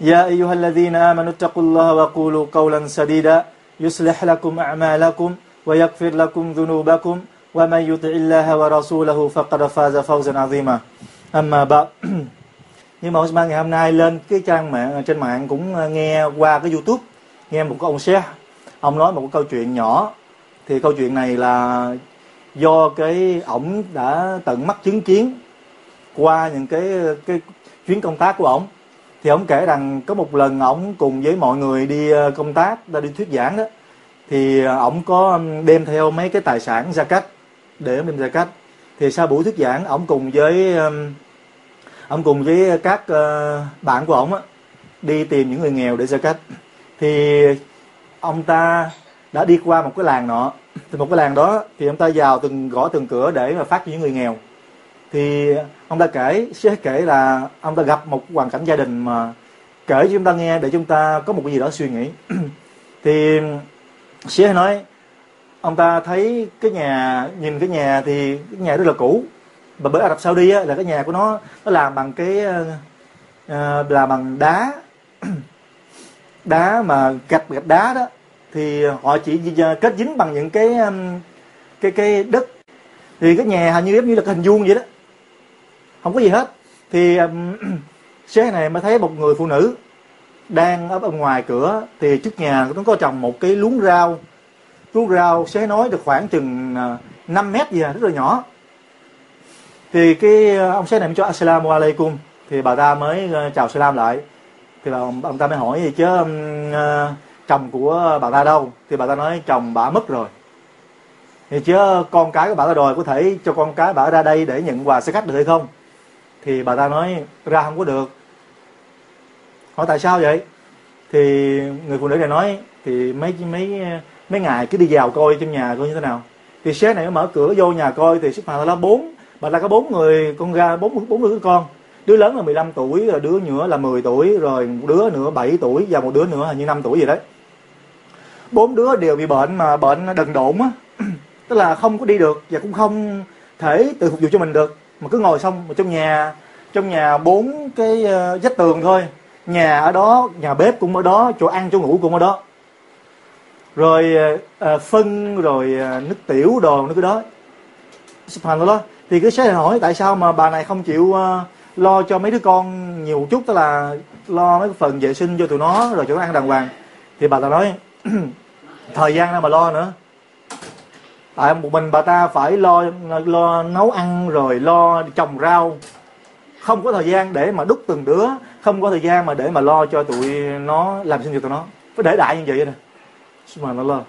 يا أيها الذين آمنوا اتقوا الله وقولوا قولا سديدا يصلح لكم أعمالكم ويغفر لكم ذنوبكم ومن يطع الله ورسوله فقد فاز فوزا عظيما أما بعد nhưng mà Osman ngày hôm nay lên cái trang mạng trên mạng cũng nghe qua cái YouTube nghe một cái ông sếp ông nói một cái câu chuyện nhỏ thì câu chuyện này là do cái ổng đã tận mắt chứng kiến qua những cái cái chuyến công tác của ổng thì ông kể rằng có một lần ông cùng với mọi người đi ờ, công tác, ra đi thuyết giảng đó. Thì ờ, ông có đem theo mấy cái tài sản gia cách để ông đem gia cách thì sau buổi thuyết giảng, ông cùng với ông cùng với các ờ, bạn của ông đi tìm những người nghèo để gia cách thì ông ta đã đi qua một cái làng nọ. Thì một cái làng đó, thì ông ta vào từng, gõ từng cửa để mà phát cho những người nghèo. Thì ông ta kể sẽ kể là ông ta gặp một hoàn cảnh gia đình mà kể cho chúng ta nghe để chúng ta có một cái gì đó suy nghĩ. Thì sẽ nói ông ta thấy cái nhà nhìn cái nhà thì cái nhà rất là cũ. Và bởi Ả Rập Saudi á, là cái nhà của nó nó làm bằng cái uh, là bằng đá. Đá mà gạch gạch đá đó thì họ chỉ kết dính bằng những cái cái cái đất. Thì cái nhà hình như giống như là cái hình vuông vậy đó không có gì hết. Thì um, xe này mới thấy một người phụ nữ đang ở bên ngoài cửa. Thì trước nhà nó có trồng một cái luống rau. Luống rau xé nói được khoảng chừng à, 5 mét gì à, rất là nhỏ. Thì cái à, ông xé này mới cho assalamu alaikum thì bà ta mới à, chào salam lại. Thì ông, ông ta mới hỏi gì chứ um, uh, chồng của bà ta đâu? Thì bà ta nói chồng bà mất rồi thì chứ con cái của bà ta đòi có thể cho con cái bà ra đây để nhận quà xe khách được hay không? Thì bà ta nói, ra không có được. Hỏi, tại sao vậy? Thì người phụ nữ này nói, thì mấy mấy mấy ngày cứ đi vào coi trong nhà coi như thế nào. Thì sếp này mở cửa vô nhà coi, thì xếp hàng là bốn, bà ta có bốn người, con ra bốn bốn đứa con. Đứa lớn là 15 tuổi, rồi đứa nữa là 10 tuổi, rồi một đứa nữa 7 tuổi, và một đứa nữa là như 5 tuổi gì đấy. Bốn đứa đều bị bệnh mà bệnh đần độn á. Tức là không có đi được và cũng không thể tự phục vụ cho mình được mà cứ ngồi xong mà trong nhà trong nhà bốn cái ờ, vách tường thôi. Nhà ở đó, nhà bếp cũng ở đó, chỗ ăn, chỗ ngủ cũng ở đó. Rồi ờ, ờ, phân, rồi nước tiểu đồ nó cái đó. Subhanallah thì cứ sẽ hỏi tại sao mà bà này không chịu lo cho mấy đứa con nhiều chút, tức là lo mấy phần vệ sinh cho tụi nó, rồi cho nó ăn đàng hoàng. Thì bà ta nói, thời gian nào mà lo nữa tại một mình bà ta phải lo lo nấu ăn rồi lo trồng rau. Không có thời gian để mà đúc từng đứa, không có thời gian mà để mà lo cho tụi nó làm sinh nhật tụi nó. Phải để đại như vậy nè. Mà nó lo.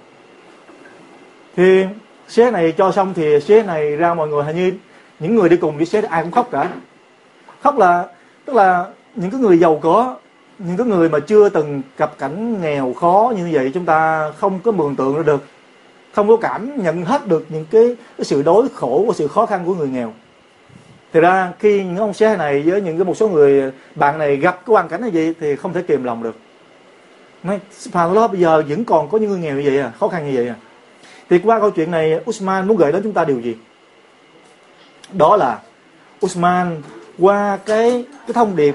Thì xế này cho xong thì xế này ra mọi người hình như những người đi cùng với xế ai cũng khóc cả. Khóc là, tức là những cái người giàu có, những cái người mà chưa từng gặp cảnh nghèo khó như vậy chúng ta không có mường tượng ra được không có cảm nhận hết được những cái, cái sự đối khổ và sự khó khăn của người nghèo. Thì ra khi những ông xe này với những cái một số người bạn này gặp cái hoàn cảnh như vậy thì không thể kìm lòng được. Nói subhanallah bây giờ vẫn còn có những người nghèo như vậy à khó khăn như vậy à. Thì qua câu chuyện này Usman muốn gửi đến chúng ta điều gì? Đó là Usman qua cái cái thông điệp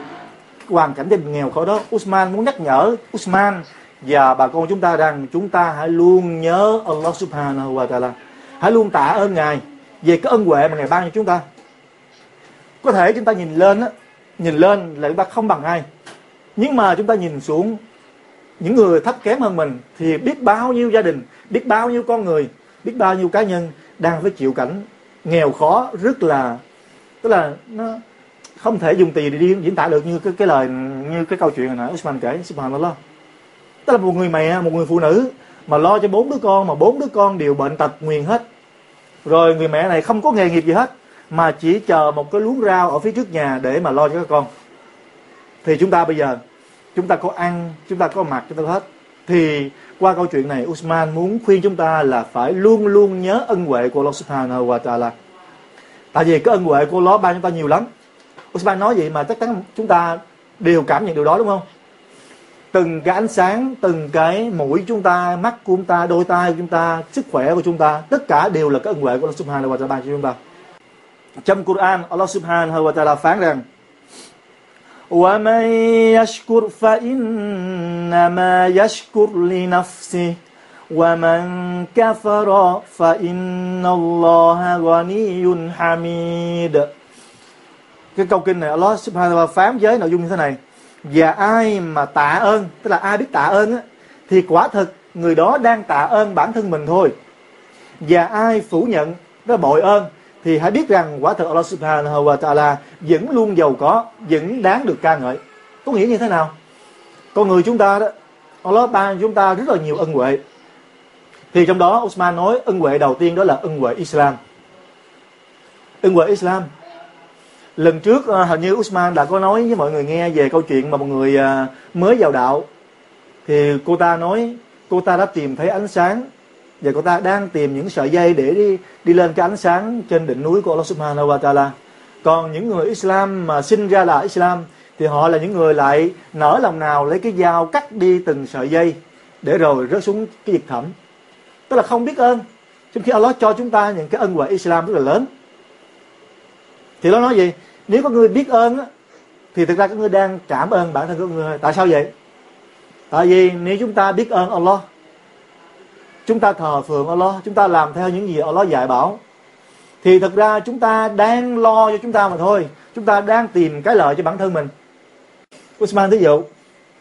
hoàn cảnh gia đình nghèo khổ đó Usman muốn nhắc nhở Usman và bà con chúng ta rằng chúng ta hãy luôn nhớ Allah subhanahu wa ta'ala. Hãy luôn tạ ơn Ngài về cái ân huệ mà Ngài ban cho chúng ta. Có thể chúng ta nhìn lên á nhìn lên là chúng ta không bằng ai. Nhưng mà chúng ta nhìn xuống những người thấp kém hơn mình thì biết bao nhiêu gia đình biết bao nhiêu con người biết bao nhiêu cá nhân đang phải chịu cảnh nghèo khó rất là tức là nó không thể dùng tiền để diễn tả được như cái, cái lời như cái câu chuyện hồi nãy Usman kể subhanallah tức là một người mẹ, một người phụ nữ mà lo cho bốn đứa con mà bốn đứa con đều bệnh tật nguyền hết. Rồi người mẹ này không có nghề nghiệp gì hết, mà chỉ chờ một cái luống rau ở phía trước nhà để mà lo cho các con. Thì chúng ta bây giờ, chúng ta có ăn, chúng ta có mặc, chúng ta có hết. Thì qua câu chuyện này, Usman muốn khuyên chúng ta là phải luôn luôn nhớ ân huệ của Allah Subhanahu wa Taala. Tại vì cái ân huệ của Allah ban chúng ta nhiều lắm. Usman nói vậy mà chắc chắn chúng ta đều cảm nhận điều đó, đúng không? từng cái ánh sáng từng cái mũi chúng ta mắt của chúng ta đôi tay của chúng ta sức khỏe của chúng ta tất cả đều là cái ân huệ của Allah Subhanahu wa Taala cho chúng ta trong Quran Allah Subhanahu wa Taala phán rằng ومن يشكر فإنما يشكر لنفسه ومن كفر فإن الله غني حميد cái câu kinh này Allah subhanahu wa phán với nội dung như thế này và ai mà tạ ơn tức là ai biết tạ ơn á, thì quả thực người đó đang tạ ơn bản thân mình thôi. Và ai phủ nhận đó bội ơn thì hãy biết rằng quả thực Allah subhanahu wa ta'ala vẫn luôn giàu có vẫn đáng được ca ngợi. Có nghĩa như thế nào? Con người chúng ta đó Allah ban chúng ta rất là nhiều ân huệ. Thì trong đó Usman nói ân huệ đầu tiên đó là ân huệ Islam. Ân huệ Islam lần trước ờ, hình như Usman đã có nói với mọi người nghe về câu chuyện mà một người ờ, mới vào đạo. Thì cô ta nói, cô ta đã tìm thấy ánh sáng và cô ta đang tìm những sợi dây để đi đi lên cái ánh sáng trên đỉnh núi của Allah Subhanahu wa Taala. Còn những người Islam mà sinh ra là Islam thì họ là những người lại nở lòng nào lấy cái dao cắt đi từng sợi dây để rồi rớt xuống cái vực thẳm. Tức là không biết ơn. Trong khi Allah cho chúng ta những cái ân huệ Islam rất là lớn thì nó nói gì? Nếu có người biết ơn thì thực ra các người đang cảm ơn bản thân của người. Tại sao vậy? Tại vì nếu chúng ta biết ơn Allah, chúng ta thờ phượng Allah, chúng ta làm theo những gì Allah dạy bảo, thì thực ra chúng ta đang lo cho chúng ta mà thôi. Chúng ta đang tìm cái lợi cho bản thân mình. Usman ví dụ,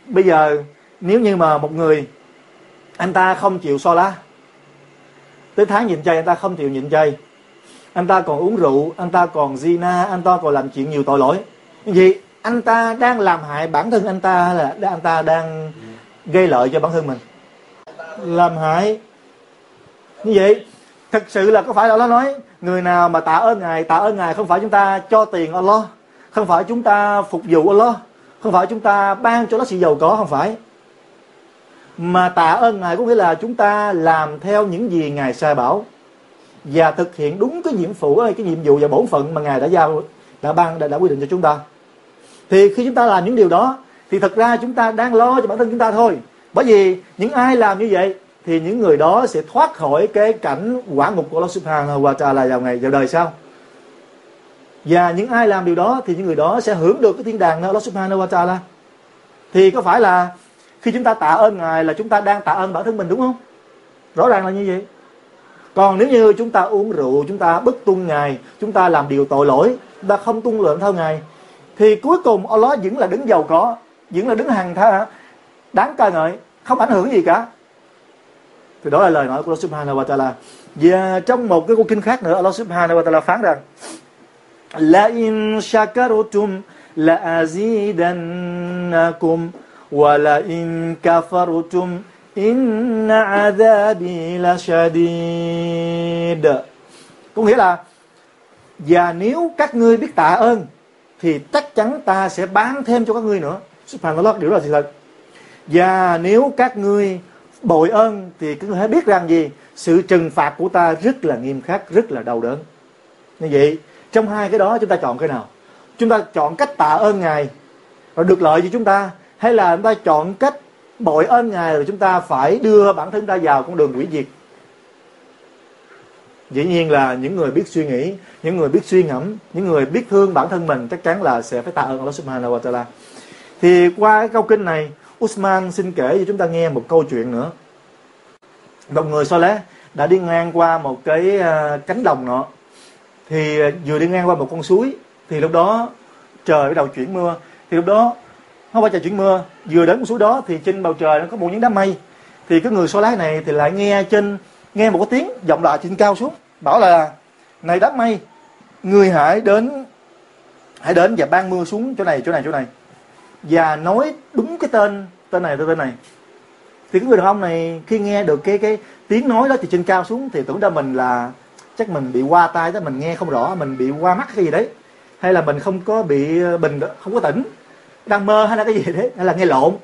bây giờ nếu như mà một người, anh ta không chịu so lá, tới tháng nhịn chay anh ta không chịu nhịn chay anh ta còn uống rượu, anh ta còn zina, anh ta còn làm chuyện nhiều tội lỗi. Vậy anh ta đang làm hại bản thân anh ta hay là anh ta đang gây lợi cho bản thân mình? Làm hại? Như vậy thực sự là có phải Allah nói, người nào mà tạ ơn ngài, tạ ơn ngài không phải chúng ta cho tiền Allah, không phải chúng ta phục vụ Allah, không phải chúng ta ban cho nó sự giàu có, không phải. Mà tạ ơn ngài có nghĩa là chúng ta làm theo những gì ngài sai bảo và thực hiện đúng cái nhiệm vụ cái nhiệm vụ và bổn phận mà ngài đã giao đã ban đã, đã quy định cho chúng ta thì khi chúng ta làm những điều đó thì thật ra chúng ta đang lo cho bản thân chúng ta thôi bởi vì những ai làm như vậy thì những người đó sẽ thoát khỏi cái cảnh quả ngục của Allah Subhanahu wa Taala vào ngày vào đời sau. Và những ai làm điều đó thì những người đó sẽ hưởng được cái thiên đàng Allah Subhanahu wa Taala. Thì có phải là khi chúng ta tạ ơn Ngài là chúng ta đang tạ ơn bản thân mình đúng không? Rõ ràng là như vậy. Còn nếu như chúng ta uống rượu, chúng ta bất tuân Ngài, chúng ta làm điều tội lỗi, chúng ta không tuân lệnh theo Ngài, thì cuối cùng Allah vẫn là đứng giàu có, vẫn là đứng hàng tha. Đáng ca ngợi, không ảnh hưởng gì cả. Thì đó là lời nói của Allah Subhanahu wa Taala. Và trong một cái câu kinh khác nữa Allah Subhanahu wa Taala phán rằng la in shakarutum la azidannakum wa la in kafarutum inna azabi la shadid có nghĩa là, và nếu các ngươi biết tạ ơn, thì chắc chắn ta sẽ bán thêm cho các ngươi nữa. Subhanallah, điều đó là sự thật. Và nếu các ngươi bội ơn, thì các ngươi hãy biết rằng gì? Sự trừng phạt của ta rất là nghiêm khắc, rất là đau đớn. Như vậy, trong hai cái đó chúng ta chọn cái nào? Chúng ta chọn cách tạ ơn ngài. Rồi được lợi cho chúng ta, hay là chúng ta chọn cách bội ơn ngài rồi chúng ta phải đưa bản thân ta vào con đường quỷ diệt. Dĩ nhiên là những người biết suy nghĩ, những người biết suy ngẫm, những người biết thương bản thân mình chắc chắn là sẽ phải tạ ơn Allah Subhanahu wa Taala. Thì qua cái câu kinh này, Usman xin kể cho chúng ta nghe một câu chuyện nữa. Một người so lé đã đi ngang qua một cái ờ, cánh đồng nọ. Thì ờ, vừa đi ngang qua một con suối, thì lúc đó trời bắt đầu chuyển mưa. Thì lúc đó không phải trời chuyển mưa, vừa đến con suối đó thì trên bầu trời nó có một những đám mây. Thì cái người xô lái này thì lại nghe trên, nghe một cái tiếng vọng lại trên cao xuống, bảo là, này đám mây, người hãy đến hãy đến và ban mưa xuống chỗ này chỗ này chỗ này. Và nói đúng cái tên tên này tên này. Thì cái người đàn ông này khi nghe được cái cái tiếng nói đó từ trên cao xuống thì tưởng ra mình là, chắc mình bị qua tai đó, mình nghe không rõ, mình bị qua mắt cái gì đấy. Hay là mình không có bị ờ, bình không có tỉnh đang mơ hay là cái gì đấy, hay là nghe lộn.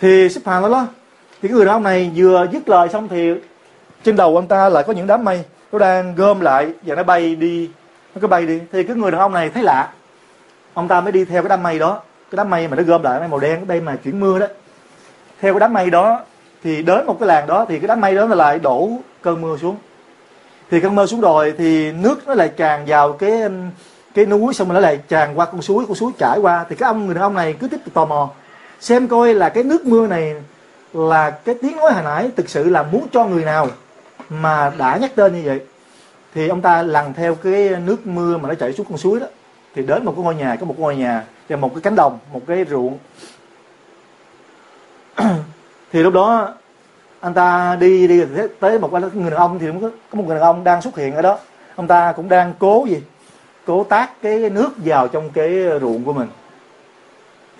Thì xếp hàng đó thì cái người đàn ông này vừa dứt lời xong thì trên đầu ông ta lại có những đám mây, nó đang gom lại và nó bay đi, nó cứ bay đi. Thì cái người đàn ông này thấy lạ, ông ta mới đi theo cái đám mây đó. Cái đám mây mà nó gom lại, mây màu đen, cái đây mà chuyển mưa đó. Theo cái đám mây đó, thì đến một cái làng đó, thì cái đám mây đó nó lại đổ cơn mưa xuống. Thì cơn mưa xuống rồi thì nước nó lại tràn vào cái cái núi xong rồi nó lại tràn qua con suối con suối chảy qua. Thì cái ông người đàn ông này cứ tiếp tục tò mò xem coi là cái nước mưa này là cái tiếng nói hồi nãy thực sự là muốn cho người nào mà đã nhắc tên như vậy. Thì ông ta lần theo cái nước mưa mà nó chảy xuống con suối đó. Thì đến một cái ngôi nhà có một ngôi nhà và một cái cánh đồng một cái ruộng. Thì lúc đó anh ta đi đi tới một người đàn ông thì có, có một người đàn ông đang xuất hiện ở đó. Ông ta cũng đang cố gì? Cố tác cái nước vào trong cái ruộng của mình.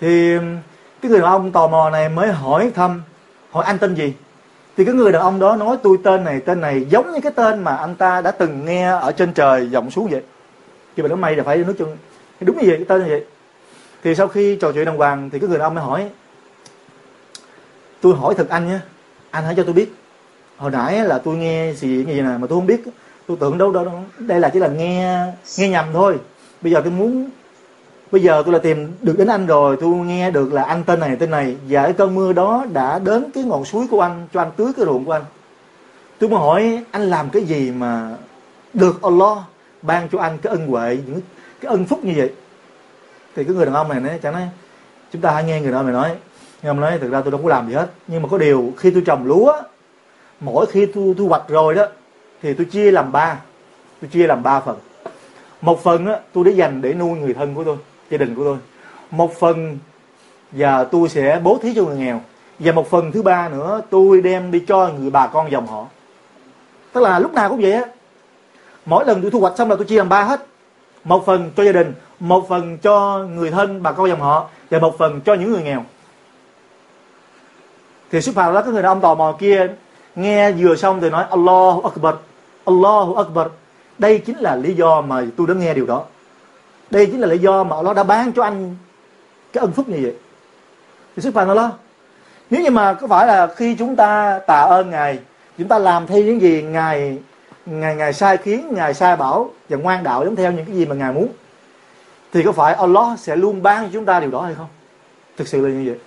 Thì cái người đàn ông tò mò này mới hỏi thăm, hỏi anh tên gì? Thì cái người đàn ông đó nói, tôi tên này tên này giống như cái tên mà anh ta đã từng nghe ở trên trời vọng xuống vậy. Khi mà nó may là phải nước chân đúng như vậy, cái tên như vậy. Thì sau khi trò chuyện đàng hoàng thì cái người đàn ông mới hỏi, tôi hỏi thật anh nhé, anh hãy cho tôi biết. Hồi nãy là tôi nghe gì như vậy nè mà tôi không biết tôi tưởng đâu đâu đây là chỉ là nghe nghe nhầm thôi. Bây giờ tôi muốn, bây giờ tôi là tìm được đến anh rồi, tôi nghe được là anh tên này tên này, và cái cơn mưa đó đã đến cái ngọn suối của anh, cho anh tưới cái ruộng của anh. Tôi mới hỏi, anh làm cái gì mà được Allah ban cho anh cái ân huệ, những cái ân phúc như vậy? Thì cái người đàn ông này nói chẳng nói, chúng ta hãy nghe người đó này nói. Nghe ông nói, thực ra tôi đâu có làm gì hết, nhưng mà có điều khi tôi trồng lúa, mỗi khi tôi thu hoạch rồi đó thì tôi chia làm ba. Tôi chia làm ba phần. Một phần á, tôi để dành để nuôi người thân của tôi gia đình của tôi. Một phần và tôi sẽ bố thí cho người nghèo. Và một phần thứ ba nữa tôi đem đi cho người bà con dòng họ. Tức là lúc nào cũng vậy á. Mỗi lần tôi thu hoạch xong là tôi chia làm ba hết. Một phần cho gia đình một phần cho người thân bà con dòng họ và một phần cho những người nghèo. Thì xuất phát đó cái người đàn ông tò mò kia nghe vừa xong thì nói, Allahu Akbar Allahu Akbar. Đây chính là lý do mà tôi đã nghe điều đó. Đây chính là lý do mà Allah đã ban cho anh cái ân phúc như vậy. Thì sức phát Allah nếu như mà có phải là khi chúng ta tạ ơn ngài, chúng ta làm theo những gì ngài ngài ngài sai khiến, ngài sai bảo và ngoan đạo giống theo những cái gì mà ngài muốn, thì có phải Allah sẽ luôn ban cho chúng ta điều đó hay không? Thực sự là như vậy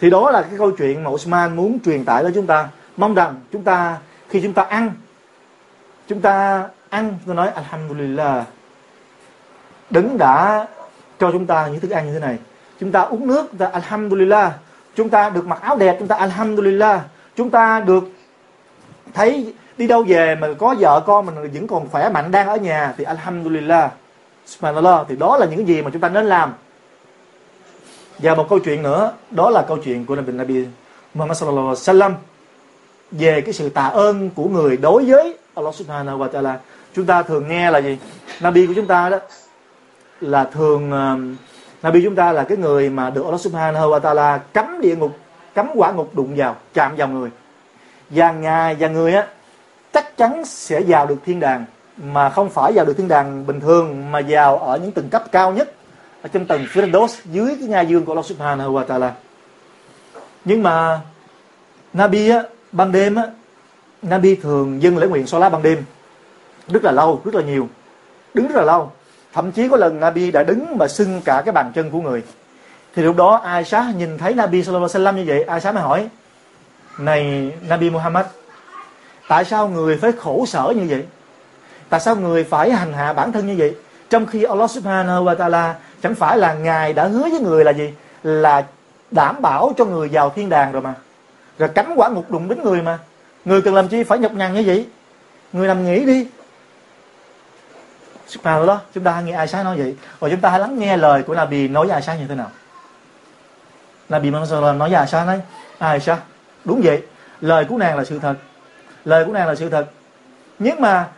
thì đó là cái câu chuyện mà Osman muốn truyền tải đến chúng ta. Mong rằng chúng ta, khi chúng ta ăn, chúng ta ăn, tôi nói alhamdulillah, đấng đã cho chúng ta những thức ăn như thế này. Chúng ta uống nước chúng ta alhamdulillah. Chúng ta được mặc áo đẹp, chúng ta alhamdulillah. Chúng ta được thấy đi đâu về mà có vợ con mình vẫn còn khỏe mạnh đang ở nhà thì alhamdulillah. Subhanallah, thì đó là những gì mà chúng ta nên làm và một câu chuyện nữa đó là câu chuyện của Nabi Nabi Muhammad sallallahu alaihi wasallam về cái sự tạ ơn của người đối với Allah subhanahu wa ta'ala. Chúng ta thường nghe là gì? Nabi của chúng ta đó là thường uh, Nabi chúng ta là cái người mà được Allah subhanahu wa ta'ala cấm địa ngục cấm quả ngục đụng vào chạm vào người. Và ngài và người á chắc chắn sẽ vào được thiên đàng mà không phải vào được thiên đàng bình thường mà vào ở những tầng cấp cao nhất ở trong tầng Firdaus dưới cái ngai dương của Allah Subhanahu wa Taala. Nhưng mà Nabi á, ban đêm á, Nabi thường dâng lễ nguyện Salat ban đêm rất là lâu, rất là nhiều, đứng rất là lâu. Thậm chí có lần Nabi đã đứng mà sưng cả cái bàn chân của người. Thì lúc đó ai Aisha nhìn thấy Nabi Sallallahu Alaihi Wasallam như vậy, Aisha mới hỏi: "Này Nabi Muhammad, tại sao người phải khổ sở như vậy? Tại sao người phải hành hạ bản thân như vậy?" Trong khi Allah Subhanahu wa Taala chẳng phải là ngài đã hứa với người là gì? Là đảm bảo cho người vào thiên đàng rồi mà. Rồi cấm quả ngục đụng đến người mà. Người cần làm chi? Phải nhọc nhằn như vậy. Người nằm nghỉ đi. Nào đó chúng ta nghe ai sáng nói vậy. Và chúng ta hãy lắng nghe lời của Nabi nói với ai sáng như thế nào. Nabi Muhammad nói với ai sáng nói sáng đúng vậy. Lời của nàng là sự thật. Lời của nàng là sự thật. Nhưng mà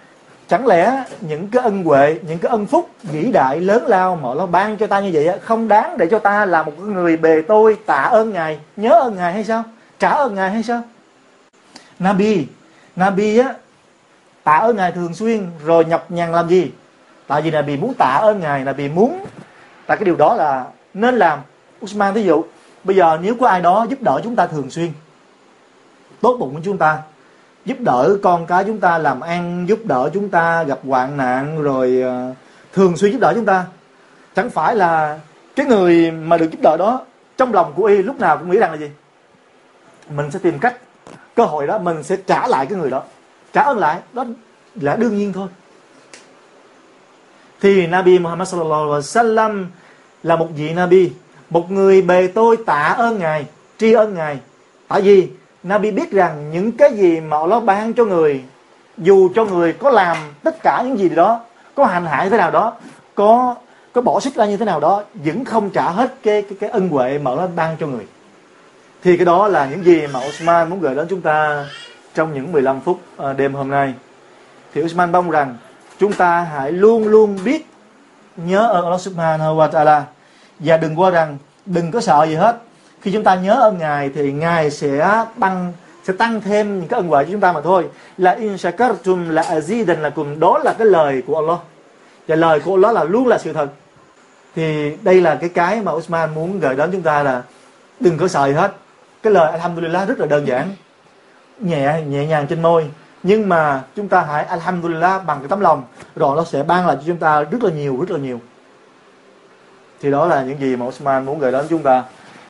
chẳng lẽ những cái ân huệ, những cái ân phúc, vĩ đại, lớn lao mà nó ban cho ta như vậy không đáng để cho ta là một người bề tôi tạ ơn ngài, nhớ ơn ngài hay sao? Trả ơn ngài hay sao? Nabi nabi á, tạ ơn ngài thường xuyên, rồi nhập nhằn làm gì? Tại vì nabi muốn tạ ơn ngài, nabi muốn. Tại cái điều đó là nên làm. Usman ví dụ, bây giờ nếu có ai đó giúp đỡ chúng ta thường xuyên, tốt bụng của chúng ta giúp đỡ con cái chúng ta, làm ăn giúp đỡ chúng ta, gặp hoạn nạn, rồi ờ, thường xuyên giúp đỡ chúng ta. Chẳng phải là cái người mà được giúp đỡ đó, trong lòng của y lúc nào cũng nghĩ rằng là gì? Mình sẽ tìm cách, cơ hội đó, mình sẽ trả lại cái người đó. Trả ơn lại, đó là đương nhiên thôi. Thì Nabi Muhammad sallallahu alaihi wasallam là một vị Nabi, một người bề tôi tạ ơn ngài, tri ân ngài. Tại vì Nabi biết rằng những cái gì mà Allah ban cho người dù cho người có làm tất cả những gì đó có hành hạ như thế nào đó có có bỏ sức ra như thế nào đó vẫn không trả hết cái cái, cái ân huệ mà Allah ban cho người. Thì cái đó là những gì mà Osman muốn gửi đến chúng ta trong những 15 phút ờ, đêm hôm nay. Thì Osman mong rằng chúng ta hãy luôn luôn biết nhớ ơn Allah Subhanahu wa Taala. Và đừng qua rằng đừng có sợ gì hết khi chúng ta nhớ ơn ngài thì ngài sẽ tăng sẽ tăng thêm những cái ân huệ cho chúng ta mà thôi. Là in shakartum là azidan là cùng đó là cái lời của Allah. Và lời của Allah là luôn là sự thật. Thì đây là cái cái mà Usman muốn gửi đến chúng ta là đừng có sợ gì hết. Cái lời alhamdulillah rất là đơn giản. Nhẹ nhẹ nhàng trên môi. Nhưng mà chúng ta hãy alhamdulillah bằng cái tấm lòng. Rồi nó sẽ ban lại cho chúng ta rất là nhiều, rất là nhiều. Thì đó là những gì mà Osman muốn gửi đến chúng ta.